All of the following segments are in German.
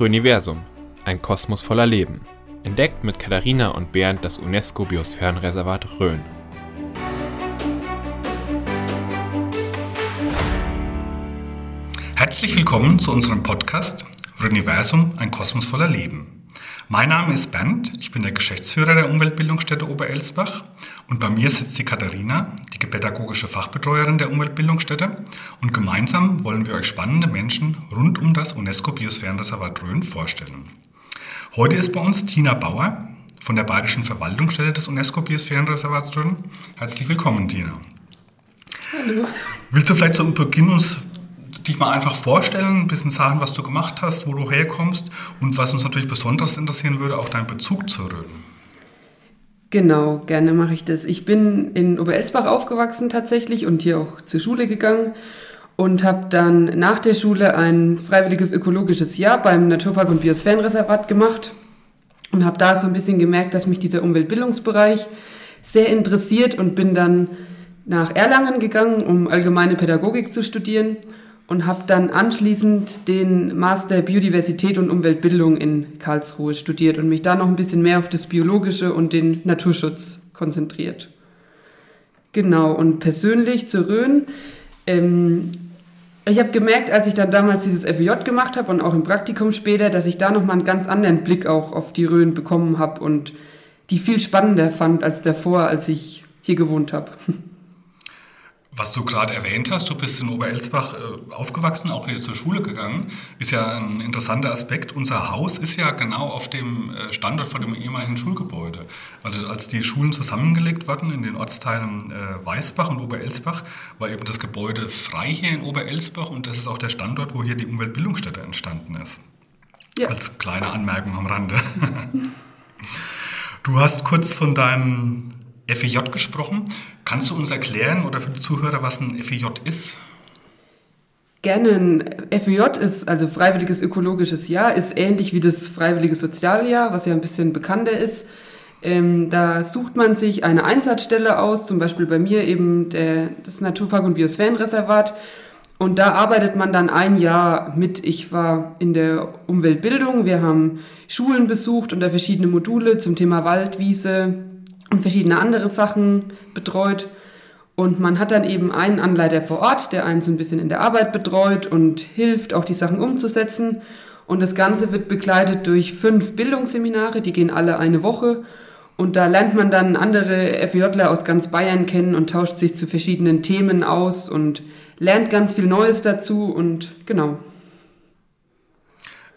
Röniversum, ein Kosmos voller Leben. Entdeckt mit Katharina und Bernd das UNESCO-Biosphärenreservat Rhön. Herzlich willkommen zu unserem Podcast Röniversum, ein Kosmos voller Leben. Mein Name ist Bernd, ich bin der Geschäftsführer der Umweltbildungsstätte Oberelsbach und bei mir sitzt die Katharina, die pädagogische Fachbetreuerin der Umweltbildungsstätte und gemeinsam wollen wir euch spannende Menschen rund um das UNESCO-Biosphärenreservat Rhön vorstellen. Heute ist bei uns Tina Bauer von der Bayerischen Verwaltungsstelle des UNESCO-Biosphärenreservats Rhön. Herzlich willkommen, Tina. Hallo. Willst du vielleicht zu Beginn uns dich mal einfach vorstellen, ein bisschen sagen, was du gemacht hast, wo du herkommst und was uns natürlich besonders interessieren würde, auch dein Bezug zur Rhön. Genau, gerne mache ich das. Ich bin in Oberelsbach aufgewachsen tatsächlich und hier auch zur Schule gegangen und habe dann nach der Schule ein freiwilliges ökologisches Jahr beim Naturpark und Biosphärenreservat gemacht und habe da so ein bisschen gemerkt, dass mich dieser Umweltbildungsbereich sehr interessiert und bin dann nach Erlangen gegangen, um allgemeine Pädagogik zu studieren und habe dann anschließend den Master Biodiversität und Umweltbildung in Karlsruhe studiert und mich da noch ein bisschen mehr auf das Biologische und den Naturschutz konzentriert. Genau, und persönlich zur Rhön. Ähm, ich habe gemerkt, als ich dann damals dieses FEJ gemacht habe und auch im Praktikum später, dass ich da nochmal einen ganz anderen Blick auch auf die Rhön bekommen habe und die viel spannender fand als davor, als ich hier gewohnt habe. Was du gerade erwähnt hast, du bist in Oberelsbach äh, aufgewachsen, auch hier zur Schule gegangen, ist ja ein interessanter Aspekt. Unser Haus ist ja genau auf dem äh, Standort von dem ehemaligen Schulgebäude. Also als die Schulen zusammengelegt wurden in den Ortsteilen äh, Weißbach und Oberelsbach, war eben das Gebäude frei hier in Oberelsbach und das ist auch der Standort, wo hier die Umweltbildungsstätte entstanden ist. Ja. Als kleine Anmerkung am Rande. du hast kurz von deinem FEJ gesprochen. Kannst du uns erklären oder für die Zuhörer, was ein FEJ ist? Gerne. FEJ ist also Freiwilliges Ökologisches Jahr, ist ähnlich wie das Freiwillige Sozialjahr, was ja ein bisschen bekannter ist. Ähm, da sucht man sich eine Einsatzstelle aus, zum Beispiel bei mir eben der, das Naturpark- und Biosphärenreservat. Und da arbeitet man dann ein Jahr mit. Ich war in der Umweltbildung, wir haben Schulen besucht und da verschiedene Module zum Thema Wald, Wiese, und verschiedene andere Sachen betreut. Und man hat dann eben einen Anleiter vor Ort, der einen so ein bisschen in der Arbeit betreut und hilft, auch die Sachen umzusetzen. Und das Ganze wird begleitet durch fünf Bildungsseminare, die gehen alle eine Woche. Und da lernt man dann andere FJler aus ganz Bayern kennen und tauscht sich zu verschiedenen Themen aus und lernt ganz viel Neues dazu und genau.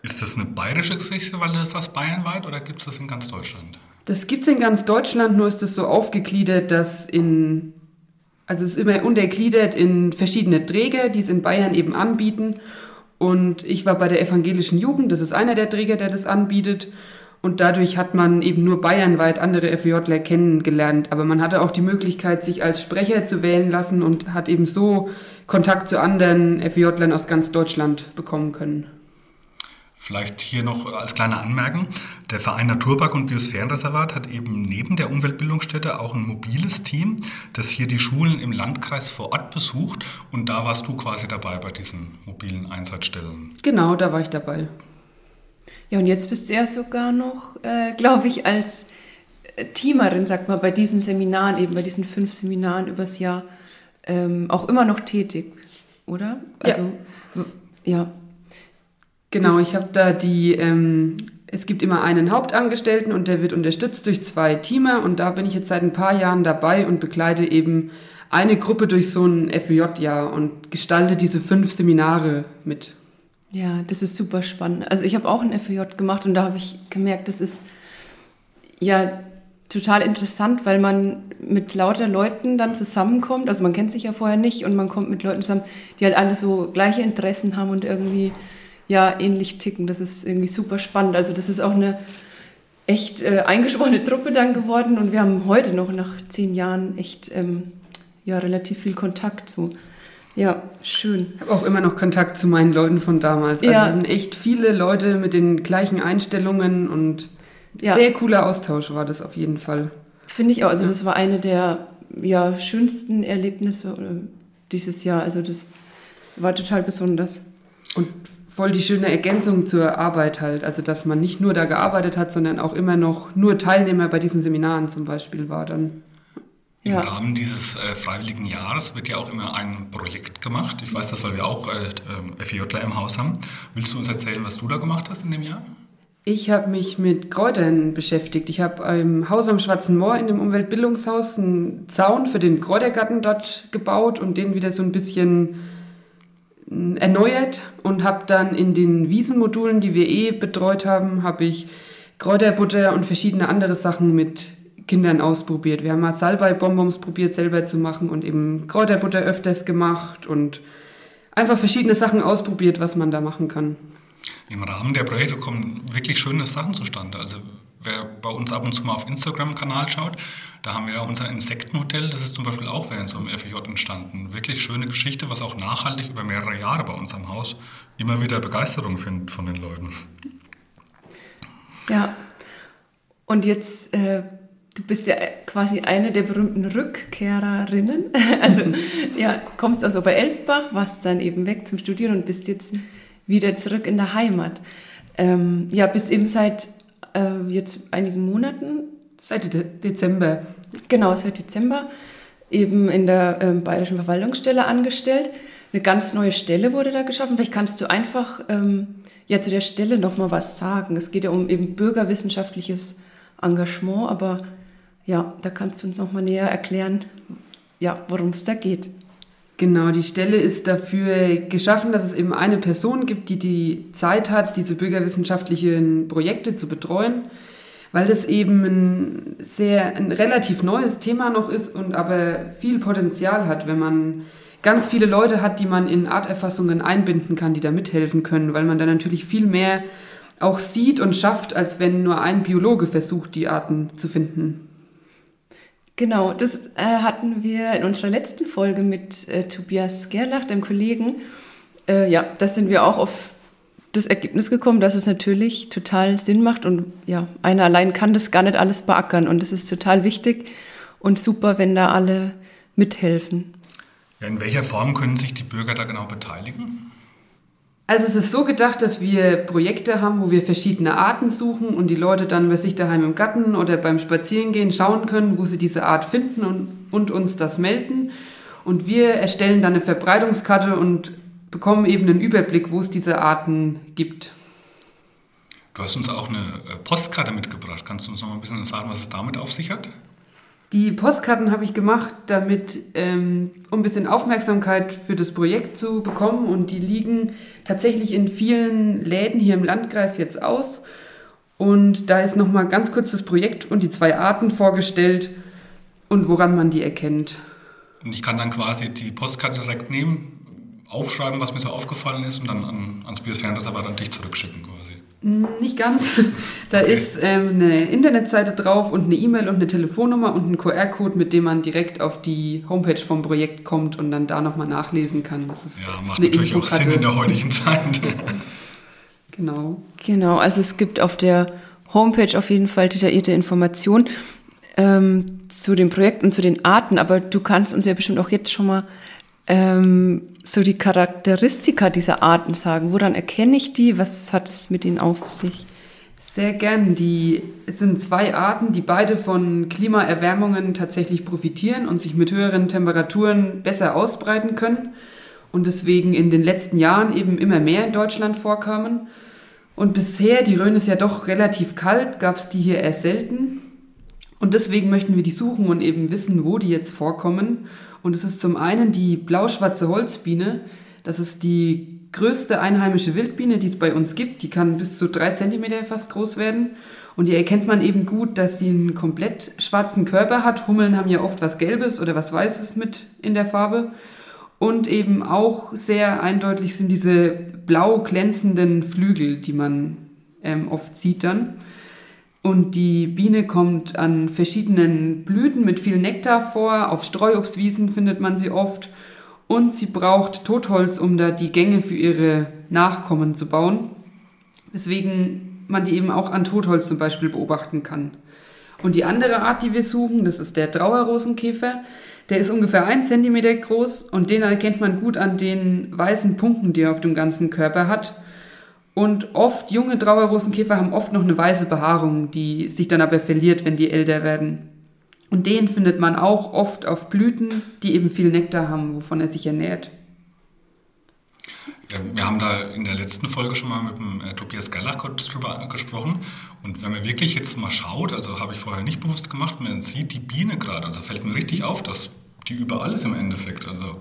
Ist das eine bayerische Geschichte, weil das aus Bayern weit oder gibt es das in ganz Deutschland? Das gibt es in ganz Deutschland, nur ist es so aufgegliedert, dass in, also es ist immer untergliedert in verschiedene Träger, die es in Bayern eben anbieten. Und ich war bei der evangelischen Jugend, das ist einer der Träger, der das anbietet. Und dadurch hat man eben nur bayernweit andere FEJler kennengelernt. Aber man hatte auch die Möglichkeit, sich als Sprecher zu wählen lassen und hat eben so Kontakt zu anderen FEJlern aus ganz Deutschland bekommen können. Vielleicht hier noch als kleine Anmerkung. Der Verein Naturpark und Biosphärenreservat hat eben neben der Umweltbildungsstätte auch ein mobiles Team, das hier die Schulen im Landkreis vor Ort besucht. Und da warst du quasi dabei bei diesen mobilen Einsatzstellen. Genau, da war ich dabei. Ja, und jetzt bist du ja sogar noch, äh, glaube ich, als äh, Teamerin, sagt man, bei diesen Seminaren, eben bei diesen fünf Seminaren übers Jahr, ähm, auch immer noch tätig, oder? Also, ja. ja. Genau, ich habe da die, ähm, es gibt immer einen Hauptangestellten und der wird unterstützt durch zwei Teamer und da bin ich jetzt seit ein paar Jahren dabei und begleite eben eine Gruppe durch so ein FJ-Jahr und gestalte diese fünf Seminare mit. Ja, das ist super spannend. Also ich habe auch ein FJ gemacht und da habe ich gemerkt, das ist ja total interessant, weil man mit lauter Leuten dann zusammenkommt. Also man kennt sich ja vorher nicht und man kommt mit Leuten zusammen, die halt alle so gleiche Interessen haben und irgendwie ja ähnlich ticken. Das ist irgendwie super spannend. Also das ist auch eine echt äh, eingeschworene Truppe dann geworden und wir haben heute noch nach zehn Jahren echt ähm, ja relativ viel Kontakt so. Ja, schön. Ich habe auch immer noch Kontakt zu meinen Leuten von damals. Also ja. sind echt viele Leute mit den gleichen Einstellungen und ja. sehr cooler Austausch war das auf jeden Fall. Finde ich auch. Also das war eine der ja, schönsten Erlebnisse äh, dieses Jahr. Also das war total besonders. Und voll die schöne Ergänzung zur Arbeit halt. Also dass man nicht nur da gearbeitet hat, sondern auch immer noch nur Teilnehmer bei diesen Seminaren zum Beispiel war dann. Im Rahmen dieses äh, freiwilligen Jahres wird ja auch immer ein Projekt gemacht. Ich weiß das, weil wir auch äh, äh FEJler im Haus haben. Willst du uns erzählen, was du da gemacht hast in dem Jahr? Ich habe mich mit Kräutern beschäftigt. Ich habe im Haus am Schwarzen Moor in dem Umweltbildungshaus einen Zaun für den Kräutergarten dort gebaut und den wieder so ein bisschen erneuert und habe dann in den Wiesenmodulen, die wir eh betreut haben, habe ich Kräuterbutter und verschiedene andere Sachen mit Kindern ausprobiert. Wir haben mal Salbei-Bonbons probiert, selber zu machen und eben Kräuterbutter öfters gemacht und einfach verschiedene Sachen ausprobiert, was man da machen kann. Im Rahmen der Projekte kommen wirklich schöne Sachen zustande. Also wer bei uns ab und zu mal auf Instagram-Kanal schaut, da haben wir ja unser Insektenhotel, das ist zum Beispiel auch während so einem FEJ entstanden. Wirklich schöne Geschichte, was auch nachhaltig über mehrere Jahre bei uns am Haus immer wieder Begeisterung findet von den Leuten. Ja, und jetzt äh, du bist ja quasi eine der berühmten Rückkehrerinnen. Also ja, kommst aus Oberelsbach, warst dann eben weg zum Studieren und bist jetzt wieder zurück in der Heimat. Ähm, ja, bist eben seit äh, jetzt einigen Monaten. Seit De Dezember. Genau, seit Dezember eben in der äh, Bayerischen Verwaltungsstelle angestellt. Eine ganz neue Stelle wurde da geschaffen. Vielleicht kannst du einfach ähm, ja zu der Stelle nochmal was sagen. Es geht ja um eben bürgerwissenschaftliches Engagement, aber ja, da kannst du uns noch mal näher erklären, ja, worum es da geht. Genau, die Stelle ist dafür geschaffen, dass es eben eine Person gibt, die die Zeit hat, diese bürgerwissenschaftlichen Projekte zu betreuen, weil das eben ein sehr ein relativ neues Thema noch ist und aber viel Potenzial hat, wenn man ganz viele Leute hat, die man in Arterfassungen einbinden kann, die da mithelfen können, weil man dann natürlich viel mehr auch sieht und schafft, als wenn nur ein Biologe versucht, die Arten zu finden. Genau, das äh, hatten wir in unserer letzten Folge mit äh, Tobias Gerlach, dem Kollegen. Äh, ja, da sind wir auch auf das Ergebnis gekommen, dass es natürlich total Sinn macht und ja, einer allein kann das gar nicht alles beackern und es ist total wichtig und super, wenn da alle mithelfen. Ja, in welcher Form können sich die Bürger da genau beteiligen? Also es ist so gedacht, dass wir Projekte haben, wo wir verschiedene Arten suchen und die Leute dann bei sich daheim im Garten oder beim Spazierengehen schauen können, wo sie diese Art finden und, und uns das melden. Und wir erstellen dann eine Verbreitungskarte und bekommen eben einen Überblick, wo es diese Arten gibt. Du hast uns auch eine äh, Postkarte mitgebracht. Kannst du uns noch mal ein bisschen sagen, was es damit auf sich hat? Die Postkarten habe ich gemacht, damit, ähm, um ein bisschen Aufmerksamkeit für das Projekt zu bekommen. Und die liegen tatsächlich in vielen Läden hier im Landkreis jetzt aus. Und da ist nochmal ganz kurz das Projekt und die zwei Arten vorgestellt und woran man die erkennt. Und ich kann dann quasi die Postkarte direkt nehmen, aufschreiben, was mir so aufgefallen ist und dann an, ans Biosphärenreservat an dich zurückschicken quasi. Nicht ganz. Da okay. ist ähm, eine Internetseite drauf und eine E-Mail und eine Telefonnummer und ein QR-Code, mit dem man direkt auf die Homepage vom Projekt kommt und dann da nochmal nachlesen kann. Das ist ja, macht natürlich auch Sinn in der heutigen Zeit. genau. Genau, also es gibt auf der Homepage auf jeden Fall detaillierte Informationen ähm, zu dem Projekt und zu den Arten, aber du kannst uns ja bestimmt auch jetzt schon mal ähm, so die Charakteristika dieser Arten sagen? Woran erkenne ich die? Was hat es mit ihnen auf sich? Sehr gern. Die, es sind zwei Arten, die beide von Klimaerwärmungen tatsächlich profitieren und sich mit höheren Temperaturen besser ausbreiten können und deswegen in den letzten Jahren eben immer mehr in Deutschland vorkamen. Und bisher, die Rhön ist ja doch relativ kalt, gab es die hier eher selten. Und deswegen möchten wir die suchen und eben wissen, wo die jetzt vorkommen und es ist zum einen die blauschwarze Holzbiene. Das ist die größte einheimische Wildbiene, die es bei uns gibt. Die kann bis zu drei Zentimeter fast groß werden. Und die erkennt man eben gut, dass die einen komplett schwarzen Körper hat. Hummeln haben ja oft was Gelbes oder was Weißes mit in der Farbe. Und eben auch sehr eindeutig sind diese blau glänzenden Flügel, die man ähm, oft sieht dann. Und die Biene kommt an verschiedenen Blüten mit viel Nektar vor. Auf Streuobstwiesen findet man sie oft. Und sie braucht Totholz, um da die Gänge für ihre Nachkommen zu bauen. Weswegen man die eben auch an Totholz zum Beispiel beobachten kann. Und die andere Art, die wir suchen, das ist der Trauerrosenkäfer. Der ist ungefähr ein Zentimeter groß und den erkennt man gut an den weißen Punkten, die er auf dem ganzen Körper hat. Und oft, junge Trauerrosenkäfer haben oft noch eine weiße Behaarung, die sich dann aber verliert, wenn die älter werden. Und den findet man auch oft auf Blüten, die eben viel Nektar haben, wovon er sich ernährt. Wir haben da in der letzten Folge schon mal mit dem äh, Tobias Gerlach drüber gesprochen. Und wenn man wirklich jetzt mal schaut, also habe ich vorher nicht bewusst gemacht, man sieht die Biene gerade. Also fällt mir richtig auf, dass die überall ist im Endeffekt. Also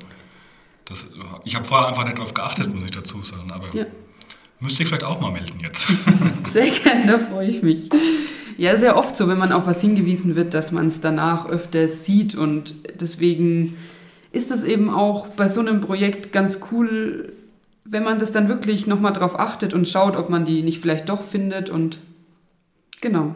das, ich habe vorher einfach nicht darauf geachtet, muss ich dazu sagen. Aber ja. Müsste ich vielleicht auch mal melden jetzt. Sehr gerne, da freue ich mich. Ja, sehr oft so, wenn man auf was hingewiesen wird, dass man es danach öfter sieht. Und deswegen ist es eben auch bei so einem Projekt ganz cool, wenn man das dann wirklich nochmal drauf achtet und schaut, ob man die nicht vielleicht doch findet und genau.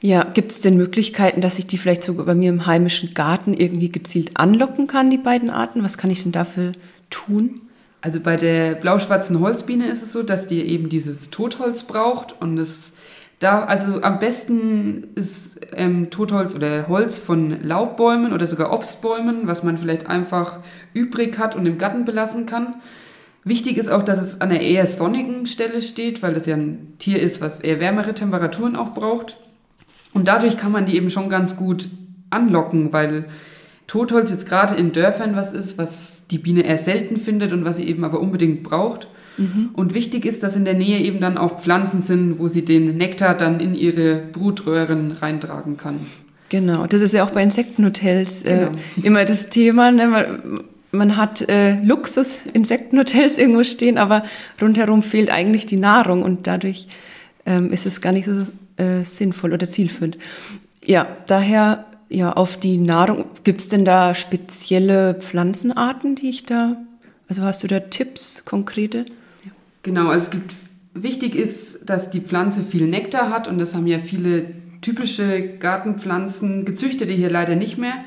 Ja, gibt es denn Möglichkeiten, dass ich die vielleicht sogar bei mir im heimischen Garten irgendwie gezielt anlocken kann, die beiden Arten? Was kann ich denn dafür tun? Also bei der blau-schwarzen Holzbiene ist es so, dass die eben dieses Totholz braucht und es da, also am besten ist ähm, Totholz oder Holz von Laubbäumen oder sogar Obstbäumen, was man vielleicht einfach übrig hat und im Garten belassen kann. Wichtig ist auch, dass es an einer eher sonnigen Stelle steht, weil das ja ein Tier ist, was eher wärmere Temperaturen auch braucht. Und dadurch kann man die eben schon ganz gut anlocken, weil Totholz jetzt gerade in Dörfern was ist, was die Biene eher selten findet und was sie eben aber unbedingt braucht. Mhm. Und wichtig ist, dass in der Nähe eben dann auch Pflanzen sind, wo sie den Nektar dann in ihre Brutröhren reintragen kann. Genau, das ist ja auch bei Insektenhotels äh, genau. immer das Thema. Ne? man hat äh, Luxus-Insektenhotels irgendwo stehen, aber rundherum fehlt eigentlich die Nahrung und dadurch ähm, ist es gar nicht so äh, sinnvoll oder zielführend. Ja, daher ja auf die Nahrung. Gibt es denn da spezielle Pflanzenarten, die ich da, also hast du da Tipps, konkrete? Ja. Genau, also es gibt, wichtig ist, dass die Pflanze viel Nektar hat und das haben ja viele typische Gartenpflanzen, gezüchtete hier leider nicht mehr.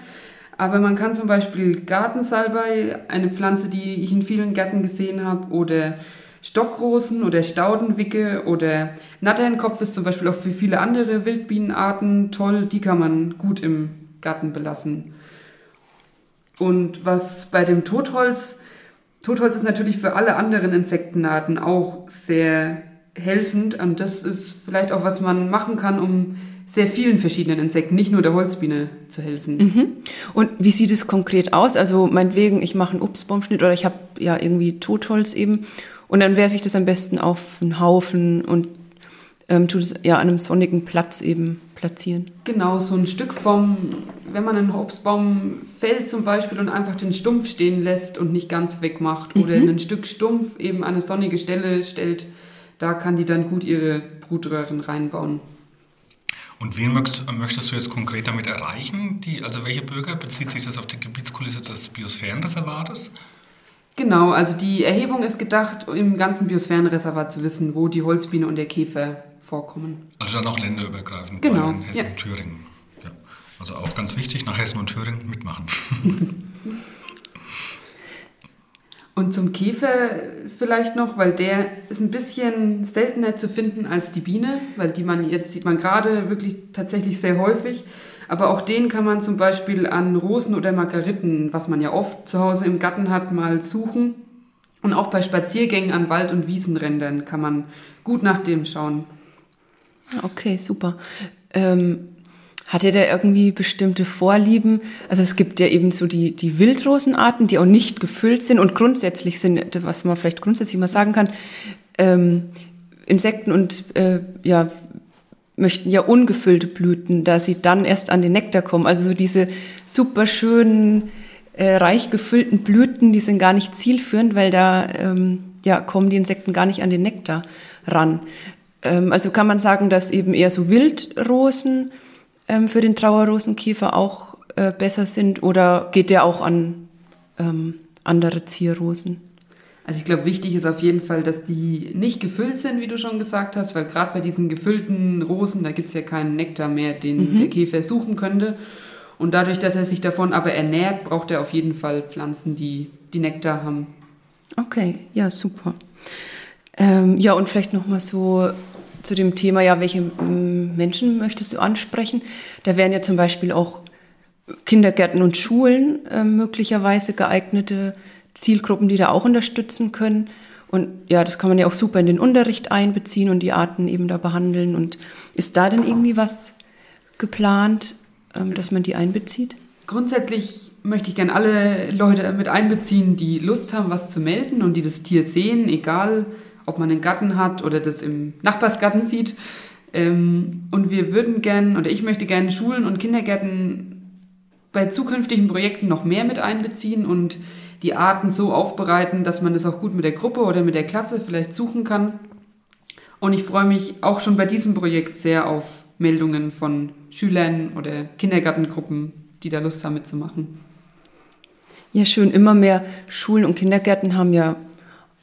Aber man kann zum Beispiel Gartensalbei, eine Pflanze, die ich in vielen Gärten gesehen habe, oder Stockrosen oder Staudenwicke oder Natternkopf ist zum Beispiel auch für viele andere Wildbienenarten toll. Die kann man gut im Garten belassen. Und was bei dem Totholz, Totholz ist natürlich für alle anderen Insektenarten auch sehr helfend. Und das ist vielleicht auch, was man machen kann, um sehr vielen verschiedenen Insekten, nicht nur der Holzbiene zu helfen. Mhm. Und wie sieht es konkret aus? Also meinetwegen, ich mache einen Obstbaumschnitt oder ich habe ja irgendwie Totholz eben und dann werfe ich das am besten auf einen Haufen und ähm, tue es ja an einem sonnigen Platz eben platzieren. Genau, so ein Stück vom, wenn man einen Obstbaum fällt zum Beispiel und einfach den Stumpf stehen lässt und nicht ganz wegmacht mhm. oder ein Stück Stumpf eben an eine sonnige Stelle stellt, da kann die dann gut ihre Brutröhren reinbauen. Und wen möchtest, möchtest, du jetzt konkret damit erreichen? Die, also welche Bürger? Bezieht sich das auf die Gebietskulisse des Biosphärenreservates? Genau, also die Erhebung ist gedacht, im ganzen Biosphärenreservat zu wissen, wo die Holzbiene und der Käfer vorkommen. Also dann auch länderübergreifend genau. in Hessen ja. und Thüringen. Ja. Also auch ganz wichtig, nach Hessen und Thüringen mitmachen. Und zum Käfer vielleicht noch, weil der ist ein bisschen seltener zu finden als die Biene, weil die man jetzt sieht man gerade wirklich tatsächlich sehr häufig. Aber auch den kann man zum Beispiel an Rosen oder Margariten, was man ja oft zu Hause im Garten hat, mal suchen. Und auch bei Spaziergängen an Wald- und Wiesenrändern kann man gut nach dem schauen. Okay, super. Ähm, hat er da irgendwie bestimmte Vorlieben? Also es gibt ja eben so die, die Wildrosenarten, die auch nicht gefüllt sind und grundsätzlich sind, was man vielleicht grundsätzlich mal sagen kann, ähm, Insekten und äh, ja, möchten ja ungefüllte Blüten, da sie dann erst an den Nektar kommen. Also so diese super schönen, äh, reich gefüllten Blüten, die sind gar nicht zielführend, weil da ähm, ja, kommen die Insekten gar nicht an den Nektar ran. Ähm, also kann man sagen, dass eben eher so Wildrosen ähm, für den Trauerrosenkäfer auch äh, besser sind oder geht der auch an ähm, andere Zierrosen? Also ich glaube, wichtig ist auf jeden Fall, dass die nicht gefüllt sind, wie du schon gesagt hast, weil gerade bei diesen gefüllten Rosen, da gibt es ja keinen Nektar mehr, den mhm. der Käfer suchen könnte. Und dadurch, dass er sich davon aber ernährt, braucht er auf jeden Fall Pflanzen, die, die Nektar haben. Okay, ja, super. Ähm, ja, und vielleicht nochmal so zu dem Thema, ja, welche Menschen möchtest du ansprechen? Da wären ja zum Beispiel auch Kindergärten und Schulen äh, möglicherweise geeignete Zielgruppen, die da auch unterstützen können. Und ja, das kann man ja auch super in den Unterricht einbeziehen und die Arten eben da behandeln. Und ist da denn irgendwie was geplant, ähm, dass man die einbezieht? Grundsätzlich möchte ich gerne alle Leute mit einbeziehen, die Lust haben, was zu melden und die das Tier sehen, egal ob man einen Gatten hat oder das im Nachbarsgarten sieht. Ähm, und wir würden gerne, oder ich möchte gerne Schulen und Kindergärten bei zukünftigen Projekten noch mehr mit einbeziehen und die Arten so aufbereiten, dass man das auch gut mit der Gruppe oder mit der Klasse vielleicht suchen kann. Und ich freue mich auch schon bei diesem Projekt sehr auf Meldungen von Schülern oder Kindergartengruppen, die da Lust haben mitzumachen. Ja, schön. Immer mehr Schulen und Kindergärten haben ja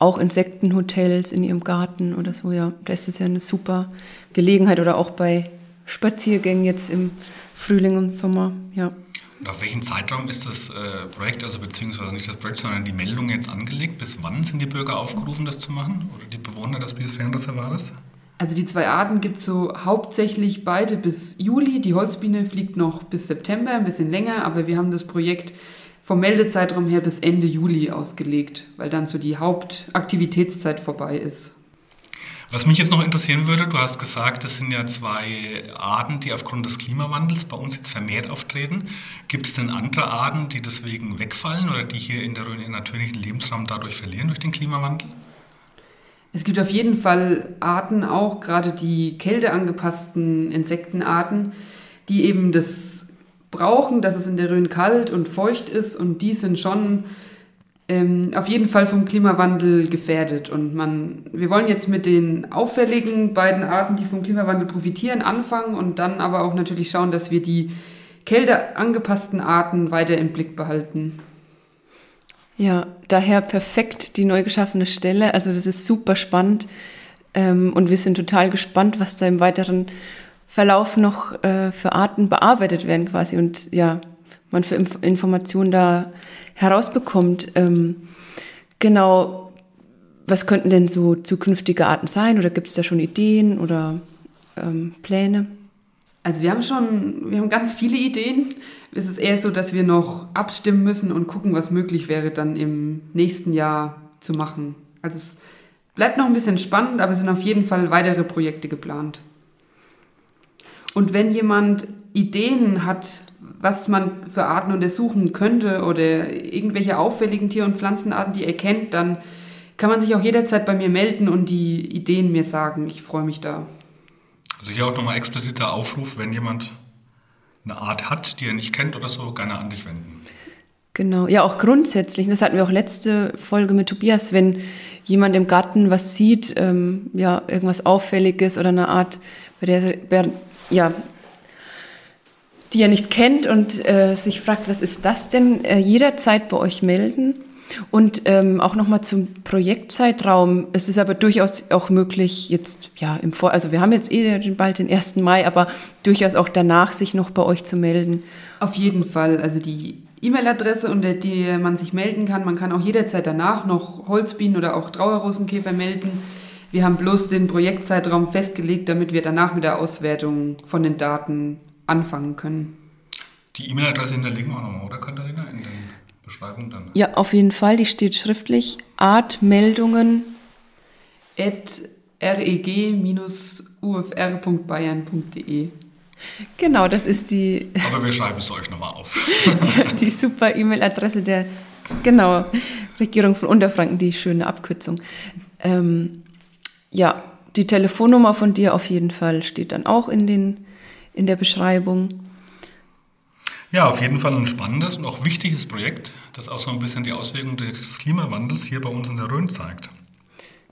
auch Insektenhotels in ihrem Garten oder so. Ja, da ist es ja eine super Gelegenheit oder auch bei Spaziergängen jetzt im Frühling und Sommer. Ja. Und auf welchen Zeitraum ist das äh, Projekt, also beziehungsweise nicht das Projekt, sondern die Meldung jetzt angelegt? Bis wann sind die Bürger aufgerufen, das zu machen? Oder die Bewohner des Biosphärenreservates? Also die zwei Arten gibt es so hauptsächlich beide bis Juli. Die Holzbiene fliegt noch bis September, ein bisschen länger, aber wir haben das Projekt vom Meldezeitraum her bis Ende Juli ausgelegt, weil dann so die Hauptaktivitätszeit vorbei ist. Was mich jetzt noch interessieren würde, du hast gesagt, es sind ja zwei Arten, die aufgrund des Klimawandels bei uns jetzt vermehrt auftreten. Gibt es denn andere Arten, die deswegen wegfallen oder die hier in der Rhön ihren natürlichen Lebensraum dadurch verlieren durch den Klimawandel? Es gibt auf jeden Fall Arten, auch gerade die kälteangepassten Insektenarten, die eben das brauchen, dass es in der Rhön kalt und feucht ist und die sind schon ähm, auf jeden Fall vom Klimawandel gefährdet. Und man, wir wollen jetzt mit den auffälligen beiden Arten, die vom Klimawandel profitieren, anfangen und dann aber auch natürlich schauen, dass wir die kälteangepassten Arten weiter im Blick behalten. Ja, daher perfekt die neu geschaffene Stelle. Also das ist super spannend ähm, und wir sind total gespannt, was da im weiteren Verlauf noch äh, für Arten bearbeitet werden quasi und ja, man für Inf Informationen da herausbekommt. Ähm, genau, was könnten denn so zukünftige Arten sein oder gibt es da schon Ideen oder ähm, Pläne? Also wir haben schon, wir haben ganz viele Ideen. Es ist eher so, dass wir noch abstimmen müssen und gucken, was möglich wäre, dann im nächsten Jahr zu machen. Also es bleibt noch ein bisschen spannend, aber es sind auf jeden Fall weitere Projekte geplant. Und wenn jemand Ideen hat, was man für Arten untersuchen könnte oder irgendwelche auffälligen Tier- und Pflanzenarten, die er kennt, dann kann man sich auch jederzeit bei mir melden und die Ideen mir sagen. Ich freue mich da. Also hier auch nochmal expliziter Aufruf, wenn jemand eine Art hat, die er nicht kennt oder so, gerne an dich wenden. Genau, ja auch grundsätzlich, das hatten wir auch letzte Folge mit Tobias, wenn jemand im Garten was sieht, ähm, ja, irgendwas Auffälliges oder eine Art, bei der, ja, die er nicht kennt und äh, sich fragt, was ist das denn, äh, jederzeit bei euch melden. Und ähm, auch nochmal zum Projektzeitraum. Es ist aber durchaus auch möglich, jetzt, ja, im Vor, also wir haben jetzt eh bald den 1. Mai, aber durchaus auch danach sich noch bei euch zu melden. Auf jeden Fall. Also die E-Mail-Adresse, unter die man sich melden kann. Man kann auch jederzeit danach noch Holzbienen oder auch Trauerrosenkäfer melden. Wir haben bloß den Projektzeitraum festgelegt, damit wir danach mit der Auswertung von den Daten anfangen können. Die E-Mail-Adresse hinterlegen wir auch nochmal, oder Katharina, in der Beschreibung dann? Ja, auf jeden Fall, die steht schriftlich. Artmeldungen at reg-ufr.bayern.de Genau, das ist die. Aber wir schreiben es euch nochmal auf. die super E-Mail-Adresse der, genau, Regierung von Unterfranken, die schöne Abkürzung. Ähm, ja, die Telefonnummer von dir auf jeden Fall steht dann auch in den in der Beschreibung. Ja, auf jeden Fall ein spannendes und auch wichtiges Projekt, das auch so ein bisschen die Auswirkungen des Klimawandels hier bei uns in der Rhön zeigt.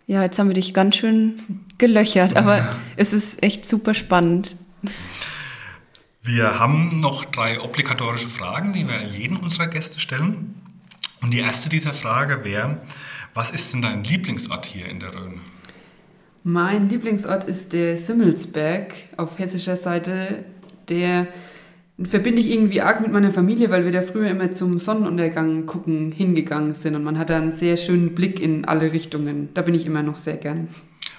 Ja, jetzt haben wir dich ganz schön gelöchert, aber es ist echt super spannend. Wir haben noch drei obligatorische Fragen, die wir jedem unserer Gäste stellen. Und die erste dieser Frage wäre, was ist denn dein Lieblingsort hier in der Rhön? Mein Lieblingsort ist der Simmelsberg auf hessischer Seite. Der verbinde ich irgendwie arg mit meiner Familie, weil wir da früher immer zum Sonnenuntergang gucken hingegangen sind und man hat da einen sehr schönen Blick in alle Richtungen. Da bin ich immer noch sehr gern.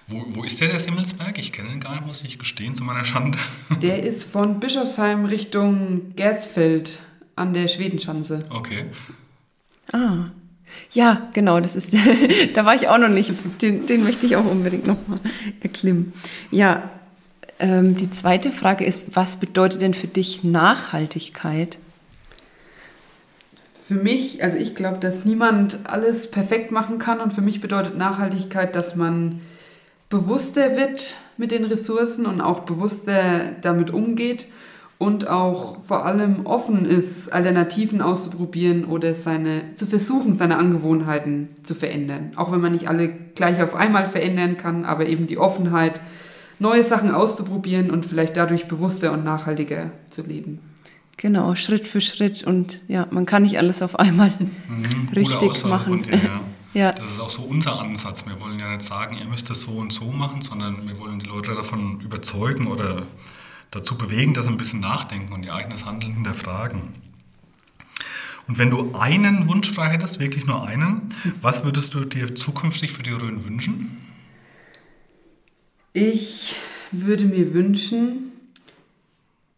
Wo, wo ist der, der Simmelsberg? Ich kenne ihn gar nicht, muss ich gestehen, zu meiner Schande. Der ist von Bischofsheim Richtung Gersfeld an der Schwedenschanze. Okay. Ah, Ja, genau, das ist, da war ich auch noch nicht. Den, den möchte ich auch unbedingt nochmal erklimmen. Ja, ähm, die zweite Frage ist, was bedeutet denn für dich Nachhaltigkeit? Für mich, also ich glaube, dass niemand alles perfekt machen kann und für mich bedeutet Nachhaltigkeit, dass man bewusster wird mit den Ressourcen und auch bewusster damit umgeht und auch vor allem offen ist, Alternativen auszuprobieren oder seine, zu versuchen, seine Angewohnheiten zu verändern. Auch wenn man nicht alle gleich auf einmal verändern kann, aber eben die Offenheit, neue Sachen auszuprobieren und vielleicht dadurch bewusster und nachhaltiger zu leben. Genau, Schritt für Schritt und ja, man kann nicht alles auf einmal mhm, richtig machen. Ja. Das ist auch so unser Ansatz. Wir wollen ja nicht sagen, ihr müsst das so und so machen, sondern wir wollen die Leute davon überzeugen oder dazu bewegen, dass sie ein bisschen nachdenken und ihr eigenes Handeln hinterfragen. Und wenn du einen Wunsch frei hättest, wirklich nur einen, was würdest du dir zukünftig für die Rhön wünschen? Ich würde mir wünschen,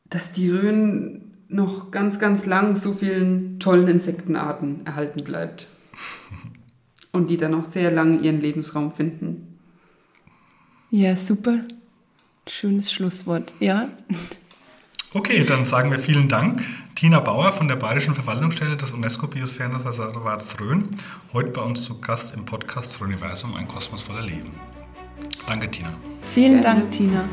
dass die Rhön noch ganz, ganz lang so vielen tollen Insektenarten erhalten bleibt. Und die dann noch sehr lange ihren Lebensraum finden. Ja, super. Schönes Schlusswort, ja. Okay, dann sagen wir vielen Dank. Tina Bauer von der Bayerischen Verwaltungsstelle des UNESCO-Biosphärenreservats Rhön, heute bei uns zu Gast im Podcast Universum, ein Kosmos voller Leben. Danke, Tina. Vielen Dank, Tina.